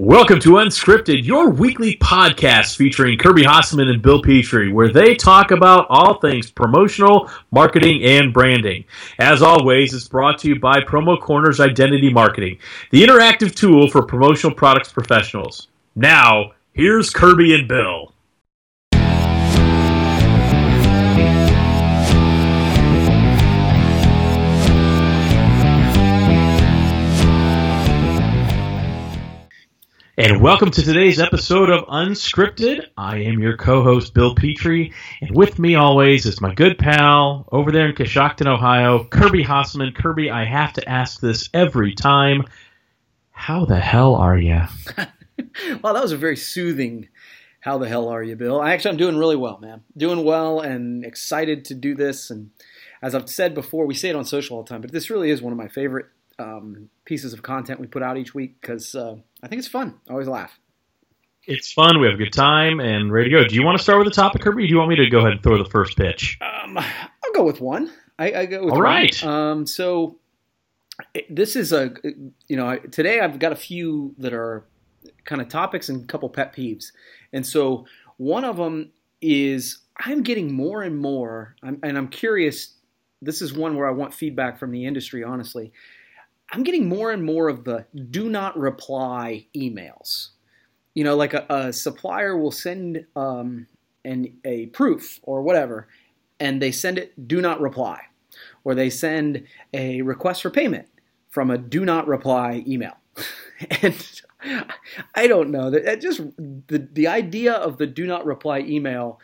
Welcome to Unscripted, your weekly podcast featuring Kirby Hasseman and Bill Petrie, where they talk about all things promotional, marketing, and branding. As always, it's brought to you by Promo Corners Identity Marketing, the interactive tool for promotional products professionals. Now, here's Kirby and Bill. And welcome to today's episode of Unscripted. I am your co-host Bill Petrie, and with me always is my good pal over there in Coshocton, Ohio, Kirby Hasseman. Kirby, I have to ask this every time. How the hell are you? well, that was a very soothing. How the hell are you, Bill? Actually I'm doing really well, man. Doing well and excited to do this. And as I've said before, we say it on social all the time, but this really is one of my favorite um, pieces of content we put out each week because uh, I think it's fun. I always laugh. It's fun. We have a good time and ready to go. Do you want to start with the topic, Kirby? Or do you want me to go ahead and throw the first pitch? Um, I'll go with one. I, I go with All right. One. Um, so this is a you know today I've got a few that are kind of topics and a couple pet peeves, and so one of them is I'm getting more and more, and I'm curious. This is one where I want feedback from the industry, honestly. I'm getting more and more of the do not reply emails. You know, like a, a supplier will send um, an, a proof or whatever, and they send it do not reply, or they send a request for payment from a do not reply email. and I don't know that just the the idea of the do not reply email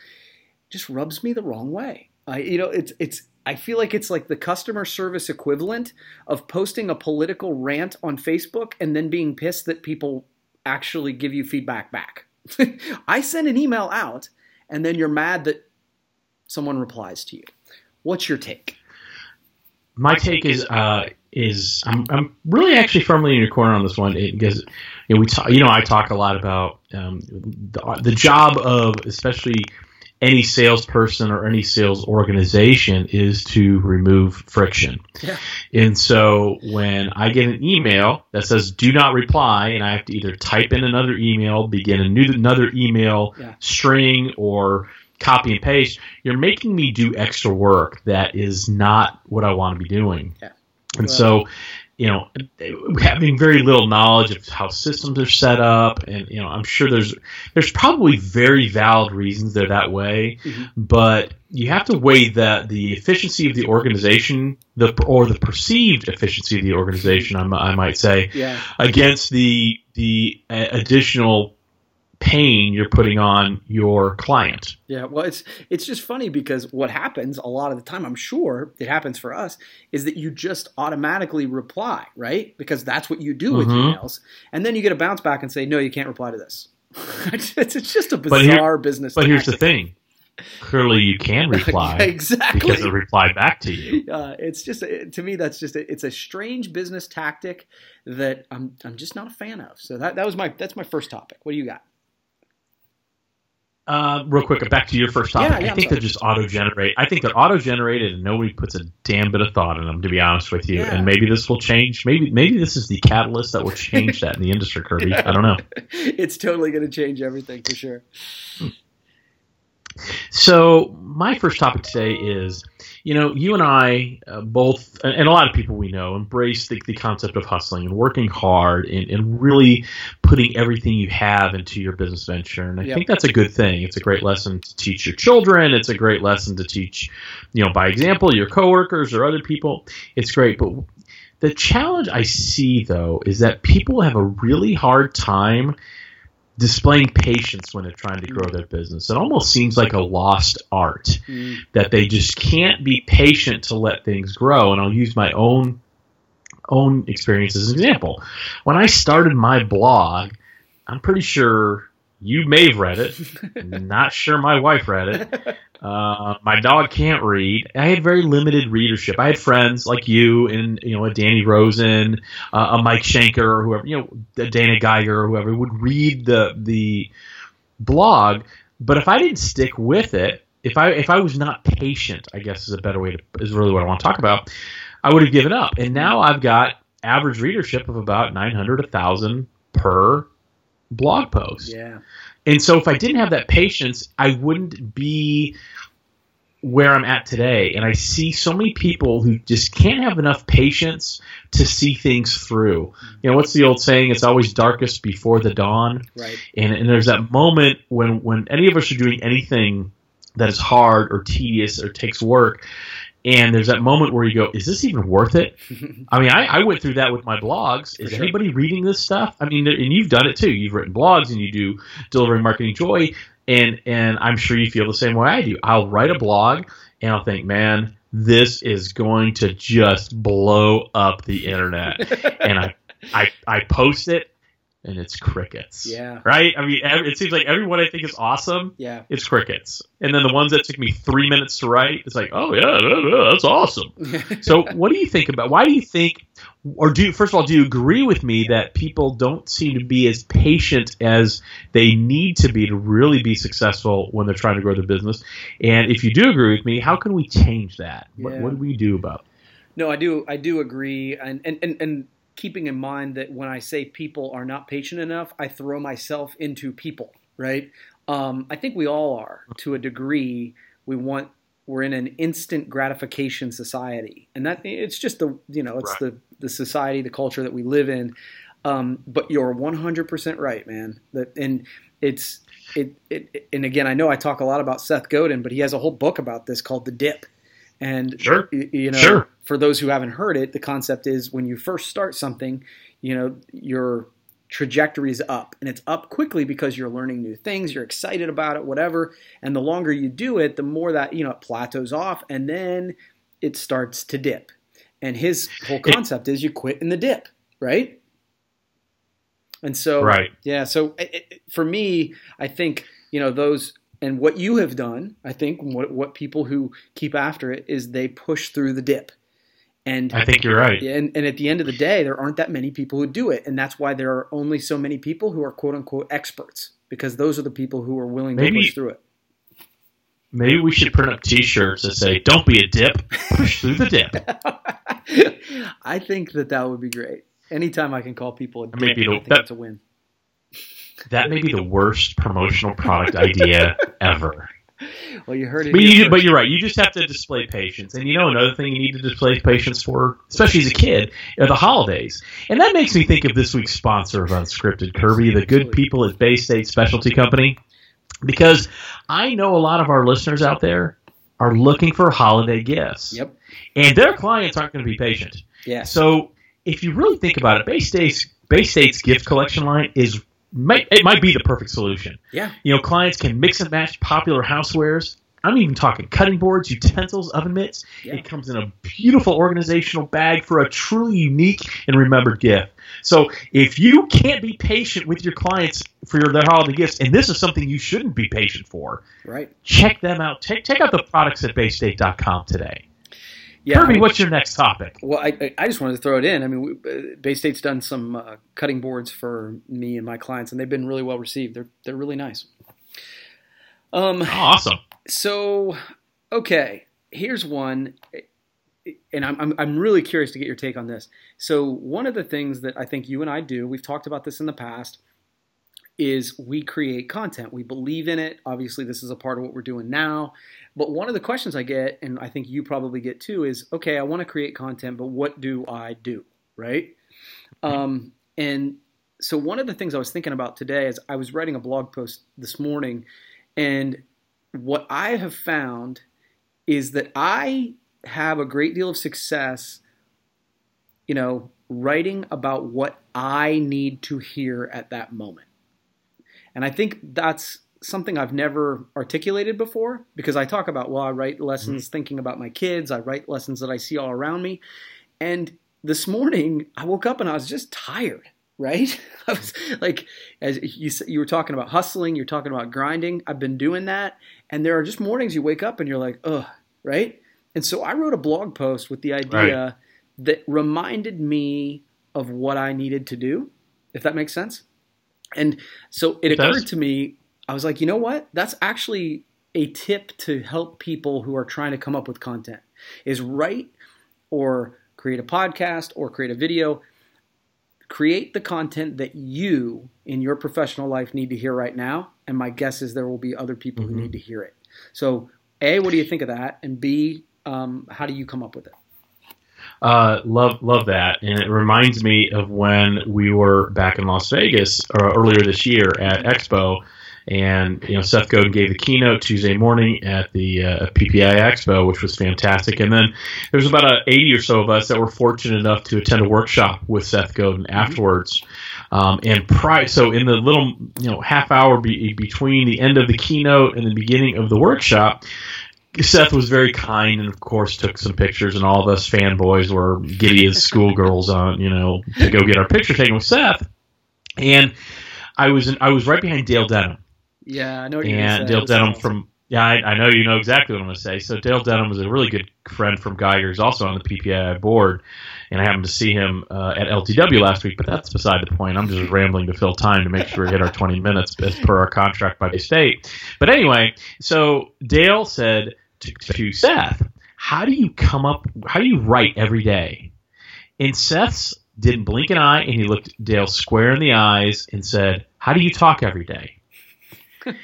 just rubs me the wrong way. I, you know, it's it's I feel like it's like the customer service equivalent of posting a political rant on Facebook and then being pissed that people actually give you feedback back. I send an email out and then you're mad that someone replies to you. What's your take? My take is uh, is I'm, I'm really actually firmly in your corner on this one because you know we talk, you know I talk a lot about um, the, the job of especially any salesperson or any sales organization is to remove friction. Yeah. And so when I get an email that says do not reply and I have to either type in another email, begin a new another email Yeah. string or copy and paste, you're making me do extra work that is not what I want to be doing. Yeah. And Well- so you know, having very little knowledge of how systems are set up, and you know, I'm sure there's there's probably very valid reasons they're that way, Mhm. but you have to weigh that the efficiency of the organization, the or the perceived efficiency of the organization, I, I might say, Yeah. against the the additional pain you're putting on your client. Yeah, well, it's it's just funny because what happens a lot of the time, I'm sure it happens for us, is that you just automatically reply, right? Because that's what you do with Mhm. emails, and then you get a bounce back and say, "No, you can't reply to this." it's, it's just a But here- bizarre business. But here's the thing: clearly, you can reply exactly. because it replied back to you. uh, it's just to me that's just a, it's a strange business tactic that I'm I'm just not a fan of. So that that was my that's my first topic. What do you got? Uh, real quick, back to your first topic. Yeah, yeah, I think they're just auto generate. I think they're auto generated, and nobody puts a damn bit of thought in them. To be honest with you, Yeah. and maybe this will change. Maybe maybe this is the catalyst that will change that in the industry, Kirby. I don't know. it's totally going to change everything for sure. So my first topic today is, you know, you and I uh, both, and a lot of people we know, embrace the, the concept of hustling and working hard and, and really putting everything you have into your business venture. And I Yep. think that's a good thing. It's a great lesson to teach your children. It's a great lesson to teach, you know, by example, your coworkers or other people. It's great, but the challenge I see though is that people have a really hard time displaying patience when they're trying to grow their business. It almost seems like a lost art Mm, that they just can't be patient to let things grow. And I'll use my own own experience as an example. When I started my blog, I'm pretty sure you may have read it. Not sure my wife read it. Uh, my dog can't read. I had very limited readership. I had friends like you and you know a Danny Rosen, uh, a Mike Schenker, or whoever you know, a Dana Geiger or whoever would read the the blog. But if I didn't stick with it, if I if I was not patient, I guess is a better way to is really what I want to talk about. I would have given up. And now I've got average readership of about 900 1000 per blog post. Yeah. And so if I didn't have that patience, I wouldn't be where I'm at today. And I see so many people who just can't have enough patience to see things through. You know, what's the old saying? It's always darkest before the dawn. Right. And, and there's that moment when, when any of us are doing anything that is hard or tedious or takes work, and there's that moment where you go, is this even worth it? I mean, I, I went through that with my blogs. Is sure. anybody reading this stuff? I mean, and you've done it too. You've written blogs and you do delivering marketing joy, and and I'm sure you feel the same way I do. I'll write a blog and I'll think, man, this is going to just blow up the internet, and I I I post it. And it's crickets. Yeah. Right? I mean, it seems like everyone I think is awesome Yeah. it's crickets. And then the ones that took me three minutes to write, it's like, oh yeah, yeah, yeah, that's awesome. So what do you think about? Why do you think, or do you, first of all, do you agree with me that people don't seem to be as patient as they need to be to really be successful when they're trying to grow their business? And if you do agree with me, how can we change that? What, what do we do about? it? No, I do. I do agree, and and and. and Keeping in mind that when I say people are not patient enough, I throw myself into people, right? Um, I think we all are to a degree. We want we're in an instant gratification society, and that it's just the you know it's Right. the the society, the culture that we live in. Um, but you're 100% right, man. That and it's it, it and again, I know I talk a lot about Seth Godin, but he has a whole book about this called The Dip. And Sure. you know, Sure. for those who haven't heard it, the concept is when you first start something, you know, your trajectory is up and it's up quickly because you're learning new things, you're excited about it, whatever. And the longer you do it, the more that, you know, it plateaus off and then it starts to dip. And his whole concept is you quit in the dip, right? And so, Right. yeah. So it, it, for me, I think you know those and what you have done. I think what what people who keep after it is they push through the dip, and I think you're right. and, and at the end of the day, there aren't that many people who do it, and that's why there are only so many people who are quote unquote experts because those are the people who are willing Maybe- to push through it. Maybe we should print up T-shirts that say, "Don't be a dip, push through the dip." I think that that would be great. Anytime I can call people a dip, the- I think that- that's a win. That may be the worst promotional product idea ever. Well, you heard it. But, you, but you're right. You just have to display patience. And you know another thing you need to display patience for, especially as a kid, are the holidays. And that makes me think of this week's sponsor of Unscripted, Kirby, the good people at Bay State Specialty Company. Because I know a lot of our listeners out there are looking for holiday gifts. Yep. And their clients aren't going to be patient. Yes. So if you really think about it, Bay State's Bay State's gift collection line is might it might be the perfect solution. yeah. You know, clients can mix and match popular housewares. I'm even talking cutting boards, utensils, oven mitts. Yeah. It comes in a beautiful organizational bag for a truly unique and remembered gift. So if you can't be patient with your clients for your, their holiday gifts, and this is something you shouldn't be patient for, Right. check them out. Check, check out the products at baystate.com today. Yeah. Kirby, I- what's your next topic? Well, I, I- I just wanted to throw it in. I mean, we, uh, Bay State's done some uh, cutting boards for me and my clients, and they've been really well received. They're they're really nice. Um, Oh, awesome. so okay, here's one, and I'm, I'm I'm really curious to get your take on this. So one of the things that I think you and I do, we've talked about this in the past, is we create content. We believe in it. Obviously, this is a part of what we're doing now. But one of the questions I get, and I think you probably get too, is okay, I want to create content, but what do I do? Right? Um, and so one of the things I was thinking about today is I was writing a blog post this morning, and what I have found is that I have a great deal of success, you know, writing about what I need to hear at that moment. And I think that's something I've never articulated before because I talk about, well, I write lessons mm-hmm. thinking about my kids, I write lessons that I see all around me. And this morning, I woke up and I was just tired, right? I was like, as you, you were talking about hustling, you're talking about grinding. I've been doing that. And there are just mornings you wake up and you're like, ugh, right? And so I wrote a blog post with the idea that reminded me of what I needed to do, if that makes sense. And so it It does. occurred to me, I was like, you know what? That's actually a tip to help people who are trying to come up with content is write or create a podcast or create a video create the content that you in your professional life need to hear right now. And my guess is there will be other people Mhm. who need to hear it. So, A, what do you think of that? And B, um, how do you come up with it? Uh, love love that, and it reminds me of when we were back in Las Vegas uh, earlier this year at Expo, and you know Seth Godin gave the keynote Tuesday morning at the uh, PPAI Expo, which was fantastic. And then there was about a 80 or so of us that were fortunate enough to attend a workshop with Seth Godin afterwards. Um, and so in the little you know half hour be- between the end of the keynote and the beginning of the workshop. Seth was very kind and, of course, took some pictures, and all of us fanboys were giddy as schoolgirls on, you know, to go get our picture taken with Seth. And I was in, I was right behind Dale Denham, Yeah, I know what you're and say. Dale Denham from yeah, I, I know you know exactly what I'm going to say. So Dale Denham was a really good friend from Geiger. He's also on the PPAI board, and I happened to see him uh, at LTW last week. But that's beside the point. I'm just rambling to fill time to make sure we hit our 20 minutes as per our contract by the state. But anyway, so Dale said to, to Seth, "How do you come up? How do you write every day?" And Seth didn't blink an eye, and he looked Dale square in the eyes and said, "How do you talk every day?"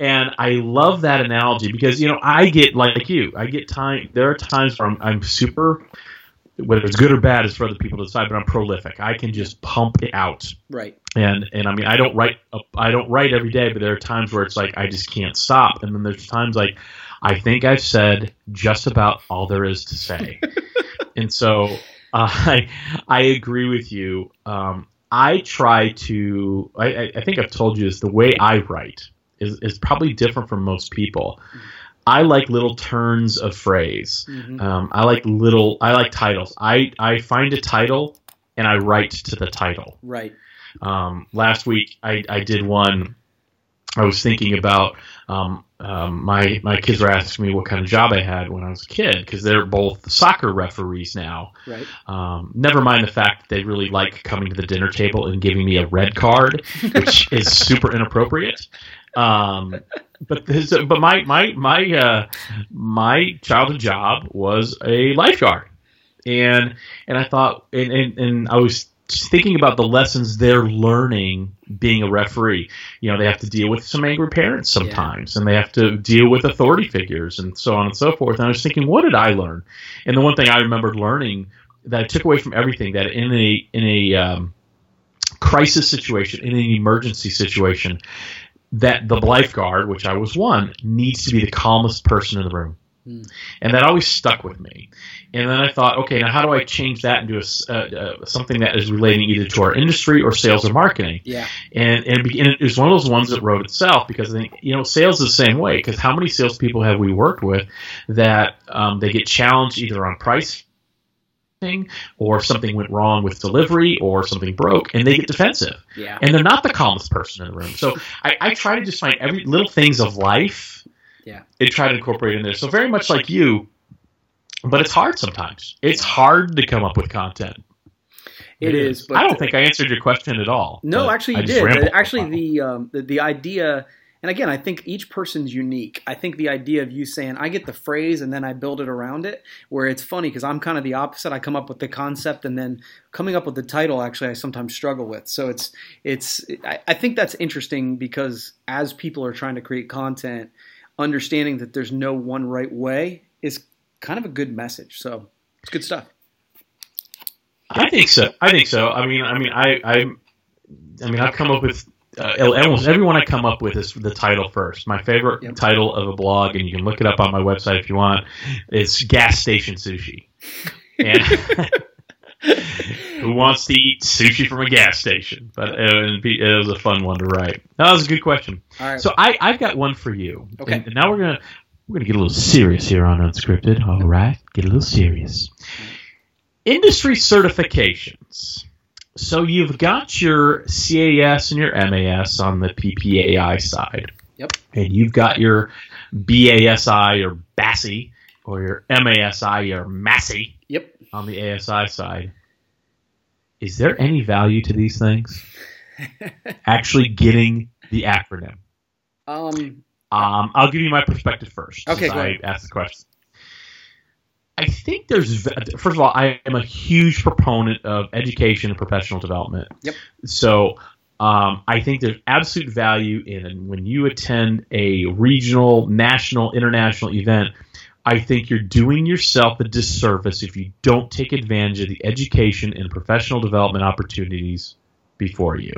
And I love that analogy because you know I get like you. I get time. There are times where I'm, I'm super, whether it's good or bad is for other people to decide. But I'm prolific. I can just pump it out. Right. And and I mean I don't write I don't write every day, but there are times where it's like I just can't stop. And then there's times like I think I've said just about all there is to say. and so uh, I I agree with you. Um, I try to. I, I- think I've told you this. The way I write is is probably different from most people. I like little turns of phrase. Mhm. Um, I like little. I like titles. I I find a title and I write to the title. Right. Um, last week I, I did one. I was thinking about um, um, my my kids were asking me what kind of job I had when I was a kid because they're both soccer referees now. Right. Um, never mind the fact that they really like coming to the dinner table and giving me a red card, which is super inappropriate. Um, but this, but my my my uh, my childhood job was a lifeguard, and and I thought and, and, and I was thinking about the lessons they're learning being a referee. You know, they have to deal with some angry parents sometimes, and they have to deal with authority figures and so on and so forth. And I was thinking, what did I learn? And the one thing I remembered learning that I took away from everything that in a in a um, crisis situation, in an emergency situation, that the lifeguard, which I was one, needs to be the calmest person in the room. Hmm. And that always stuck with me. And then I thought, okay, now how do I change that into a uh, uh, something that is relating either to our industry or sales or marketing? Yeah. And and, it and it was one of those ones that wrote itself because I think you know sales is the same way. Because how many salespeople have we worked with that um, they get challenged either on price or something went wrong with delivery or something broke and they get defensive Yeah. and they're not the calmest person in the room. So I, I try to just find every little things of life Yeah. and try to incorporate in there. So very much like you, but it's hard sometimes. It's hard to come up with content. It is, but I don't think I answered your question at all. No, actually, you did. Actually, for a while. the, um, the the idea, and again, I think each person's unique. I think the idea of you saying, "I get the phrase and then I build it around it," where it's funny because I'm kind of the opposite. I come up with the concept and then coming up with the title. Actually, I sometimes struggle with. So it's it's. I, I think that's interesting because as people are trying to create content, understanding that there's no one right way is kind of a good message. So it's good stuff. I think so. I think so. I mean, I mean, I, I, I mean, I've come up with uh, almost everyone I come up with is the title first. My favorite Yep. title of a blog, and you can look it up on my website if you want. Is gas station sushi. And who wants to eat sushi from a gas station? But uh, it, it was a fun one to write. That was a good question. Right. So I, I've got one for you. Okay. And, and now we're gonna we're gonna get a little serious here on Unscripted. All right, get a little serious. Industry certifications. So you've got your CAS and your MAS on the PPAI side. Yep. And you've got your BASI or BASI or your MASI or MASI. On the ASI side. Is there any value to these things? Actually getting the acronym. Um. Um, I'll give you my perspective first. Okay, go I ahead. asked the question. I think there's first of all, I am a huge proponent of education and professional development. Yep. So um, I think there's absolute value in when you attend a regional, national, international event. I think you're doing yourself a disservice if you don't take advantage of the education and professional development opportunities before you.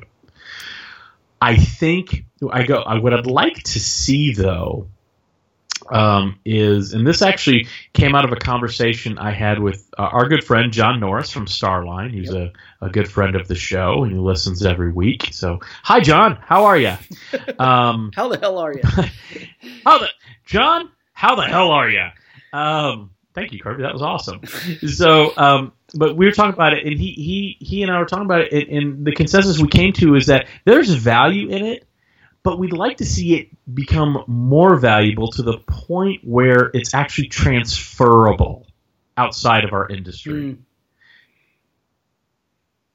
I think I go. What I'd like to see though um, is, and this actually came out of a conversation I had with uh, our good friend John Norris from Starline. He's yep. a, a good friend of the show and he listens every week. So, hi, John. How are you? Um, how the hell are you? how the John? How the hell are you? Um, thank you, Kirby. That was awesome. So, um, but we were talking about it, and he he he and I were talking about it, and, and the consensus we came to is that there's value in it but we'd like to see it become more valuable to the point where it's actually transferable outside of our industry. Mm.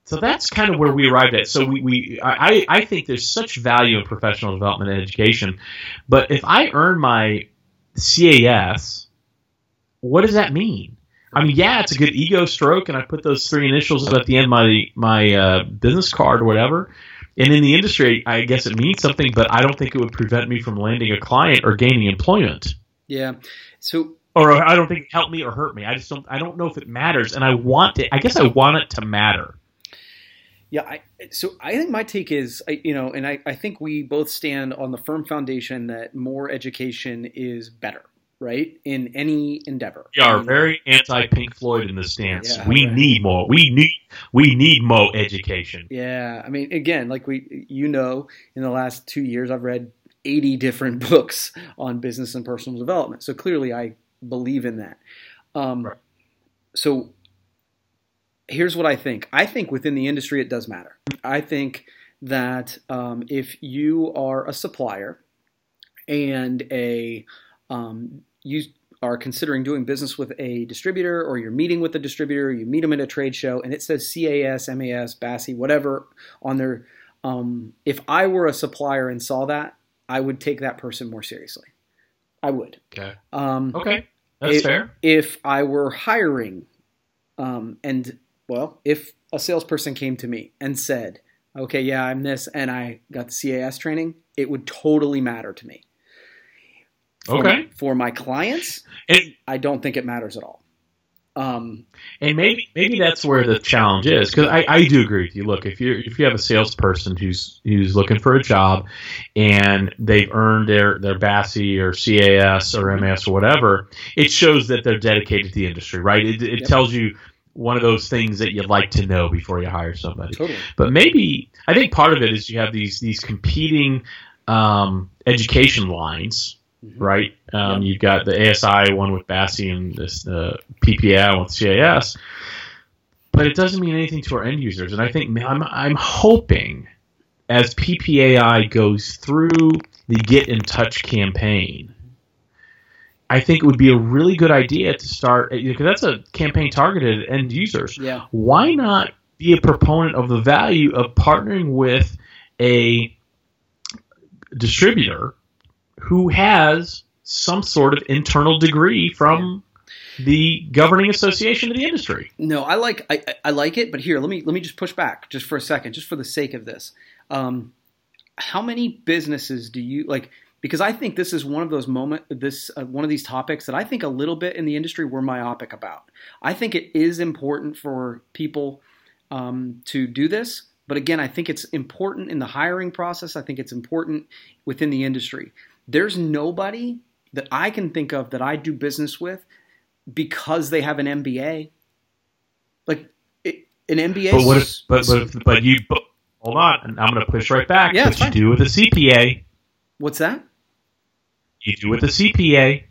So that's kind of where we arrived at. So we, we I, I think there's such value in professional development and education, but if I earn my CAS, what does that mean? I mean, yeah, it's a good ego stroke, and I put those three initials at the end of my my uh, business card or whatever. And in the industry, I guess it means something, but I don't think it would prevent me from landing a client or gaining employment. Yeah. So or I don't think it helped me or hurt me. I just don't I don't know if it matters and I want it I guess I want it to matter. Yeah, I, so I think my take is, you know, and I, I think we both stand on the firm foundation that more education is better right? In any endeavor. We are very anti Pink Floyd in this stance. Yeah, we right. need more. We need we need more education. Yeah, I mean, again, like we, you know, in the last two years, I've read eighty different books on business and personal development. So clearly, I believe in that. Um, right. So here's what I think. I think within the industry, it does matter. I think that um, if you are a supplier and a um, you are considering doing business with a distributor or you're meeting with a distributor, you meet them at a trade show, and it says CAS, MAS, BASI, whatever on their. Um, if I were a supplier and saw that, I would take that person more seriously. I would. Okay. Um, okay, that's if, fair. If I were hiring, um, and well, if a salesperson came to me and said, "Okay, yeah, I'm this," and I got the CAS training, it would totally matter to me. For, okay. For my clients, I don't think it matters at all. Um, and maybe maybe that's where the challenge is because I, I do agree with you. Look, if you if you have a salesperson who's who's looking for a job and they've earned their their BASI or CAS or MS or whatever, it shows that they're dedicated to the industry, right? It, it yep. tells you one of those things that you'd like to know before you hire somebody. Totally. But maybe I think part of it is you have these these competing um, education lines mm-hmm. right? Um. You've got the ASI one with BASI and this uh, PPA with CAS, but it doesn't mean anything to our end users. And I think I'm, I'm hoping as PPAI goes through the Get in Touch campaign, I think it would be a really good idea to start because that's a campaign targeted at end users. Yeah. Why not be a proponent of the value of partnering with a distributor who has some sort of internal degree from the governing association of the industry. No, I like I, I like it, but here let me let me just push back just for a second, just for the sake of this. Um, how many businesses do you like? Because I think this is one of those moment this uh, one of these topics that I think a little bit in the industry we're myopic about. I think it is important for people um, to do this, but again, I think it's important in the hiring process. I think it's important within the industry. There's nobody that I can think of that I do business with because they have an MBA. Like it, an MBA. But what if? But but, but you. But, hold on, and I'm going to push right back. Yeah, what you do with a CPA? What's that? You do with a CPA.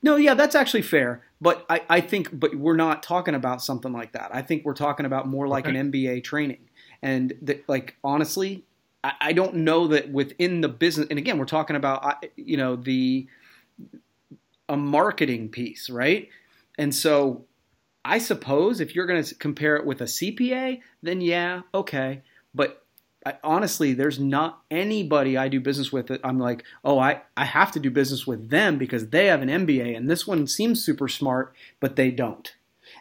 No, yeah, that's actually fair. But I, I think, but we're not talking about something like that. I think we're talking about more like okay. an MBA training. And that, like honestly, I, I don't know that within the business, and again, we're talking about you know the a marketing piece, right? And so I suppose if you're going to compare it with a CPA, then yeah, okay. But I, honestly, there's not anybody I do business with that I'm like, oh, I, I have to do business with them because they have an MBA and this one seems super smart, but they don't.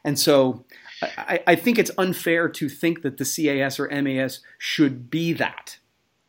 And so I, I think it's unfair to think that the CAS or MAS should be that.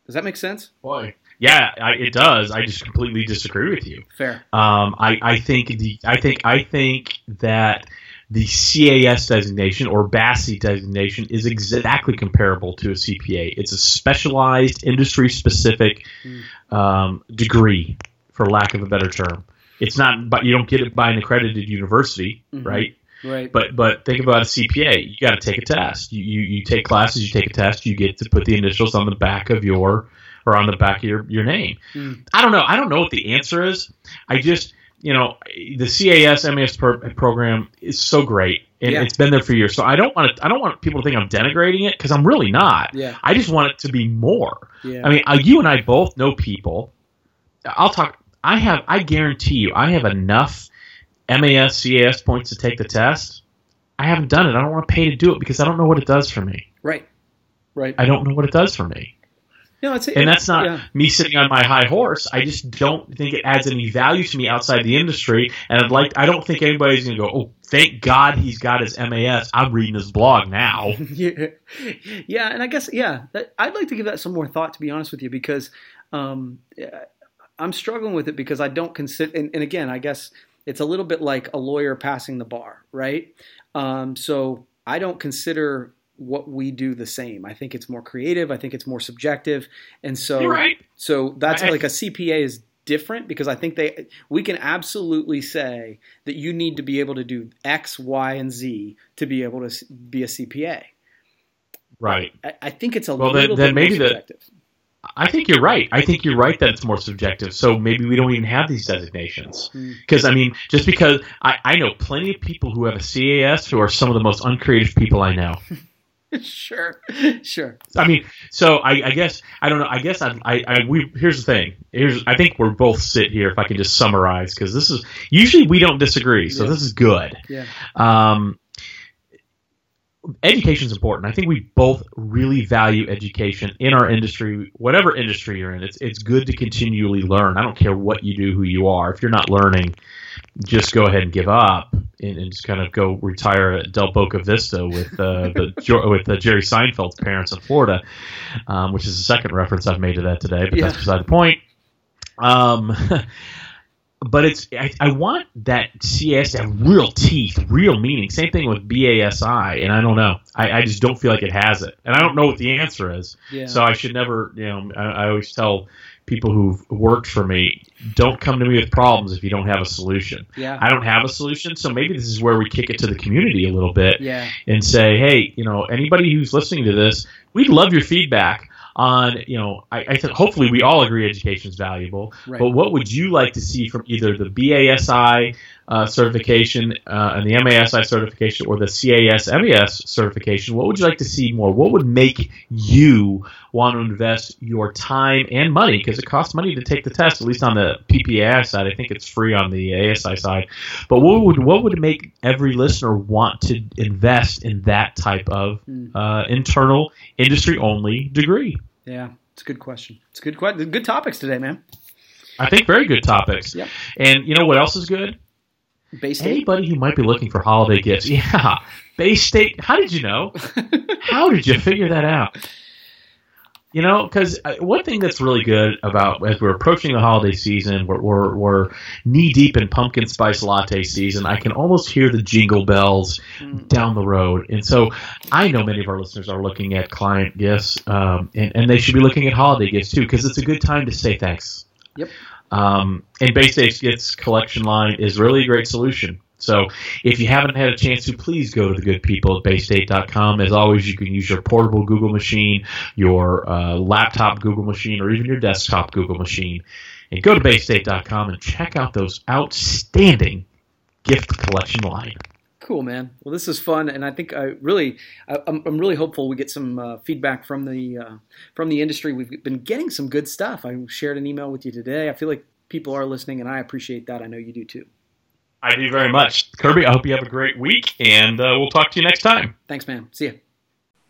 Does that make sense? Boy, yeah, I, it does. I just completely disagree with you. Fair. Um, I, I think the I think I think that the CAS designation or BASI designation is exactly comparable to a CPA. It's a specialized, industry specific mm. um, degree, for lack of a better term. It's not, but you don't get it by an accredited university, mm-hmm. right? Right. But but think about a CPA. You got to take a test. You, you you take classes. You take a test. You get to put the initials on the back of your or on the back of your your name. Mm. I don't know. I don't know what the answer is. I just you know, the CAS MAS program is so great, and yeah. it's been there for years. So I don't want to. I don't want people to think I'm denigrating it because I'm really not. Yeah. I just want it to be more. Yeah. I mean, uh, you and I both know people. I'll talk. I have. I guarantee you, I have enough MAS CAS points to take the test. I haven't done it. I don't want to pay to do it because I don't know what it does for me. Right. Right. I don't know what it does for me. No, it's, and that's not yeah. me sitting on my high horse. I just don't think it adds any value to me outside the industry. And I'd like, I don't think anybody's going to go, oh, thank God he's got his MAS. I'm reading his blog now. yeah. yeah, and I guess yeah, I'd like to give that some more thought to be honest with you because um, I'm struggling with it because I don't consider. And, and, again, I guess it's a little bit like a lawyer passing the bar, right? Um, so I don't consider what we do the same. I think it's more creative. I think it's more subjective, and so right. so that's like a CPA is different because I think they we can absolutely say that you need to be able to do X, Y, and Z to be able to be a CPA. Right. I, I think it's a well, little then, then bit maybe more subjective. The, I think you're right. I think you're right that it's more subjective. So maybe we don't even have these designations. Because, hmm. I mean, just because I, I know plenty of people who have a CAS who are some of the most uncreative people I know. sure, sure. I mean, so I, I, guess I don't know. I guess I, I, I, we here's the thing. Here's I think we're both sit here. If I can just summarize, because this is usually we don't disagree, so yeah. this is good. Yeah. Um, education is important. I think we both really value education in our industry, whatever industry you're in. It's it's good to continually learn. I don't care what you do, who you are. If you're not learning, just go ahead and give up and, and just kind of go retire at Del Boca Vista with uh, the with uh, Jerry Seinfeld's parents in Florida, um, which is the second reference I've made to that today. But yeah. that's beside the point. Um, but it's I, I, want that CS to have real teeth, real meaning. Same thing with BASI, and I don't know. I, I just don't feel like it has it, and I don't know what the answer is. Yeah. So I should never, you know, I, I always tell people who've worked for me, don't come to me with problems if you don't have a solution. Yeah. I don't have a solution, so maybe this is where we kick it to the community a little bit yeah. and say, hey, you know, anybody who's listening to this, we'd love your feedback on, you know, I, I think hopefully we all agree education is valuable, right. but what would you like to see from either the BASI uh, certification uh, and the MASI certification or the CAS MAS certification? What would you like to see more? What would make you want to invest your time and money because it costs money to take the test, at least on the PPAI side. I think it's free on the ASI side. But what would what would make every listener want to invest in that type of hmm. uh, internal industry only degree? Yeah, it's a good question. It's a good question. Good topics today, man. I think very good topics. Yep. And you know what else is good? Bay State. Anybody who might be looking for holiday gifts. Yeah. Bay State. How did you know? How did you figure that out? You know, because uh, one thing that's really good about as we're approaching the holiday season, we're, we're, we're knee deep in pumpkin spice latte season. I can almost hear the jingle bells mm. down the road, and so I know many of our listeners are looking at client gifts, um, and, and they should be looking at holiday gifts too, because it's a good time to say thanks. Yep. Um, and Bay State's Gifts collection line is really a great solution. So if you haven't had a chance to, please go to the good people at baystate.com. As always, you can use your portable Google machine, your uh, laptop Google machine, or even your desktop Google machine. And go to baystate.com and check out those outstanding gift collection line. Cool, man. Well, this is fun, and I think I really, I, am I'm really hopeful we get some uh, feedback from the uh, from the industry. We've been getting some good stuff. I shared an email with you today. I feel like people are listening, and I appreciate that. I know you do too. I do very much. Kirby, I hope you have a great week, and uh, we'll talk to you next time. Thanks, man. See ya.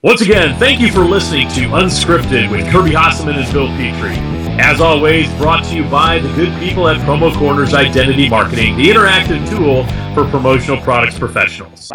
Once again, thank you for listening to Unscripted with Kirby Hasseman and Bill Petrie. As always, brought to you by the good people at Promo Corners Identity Marketing, the interactive tool for promotional products professionals.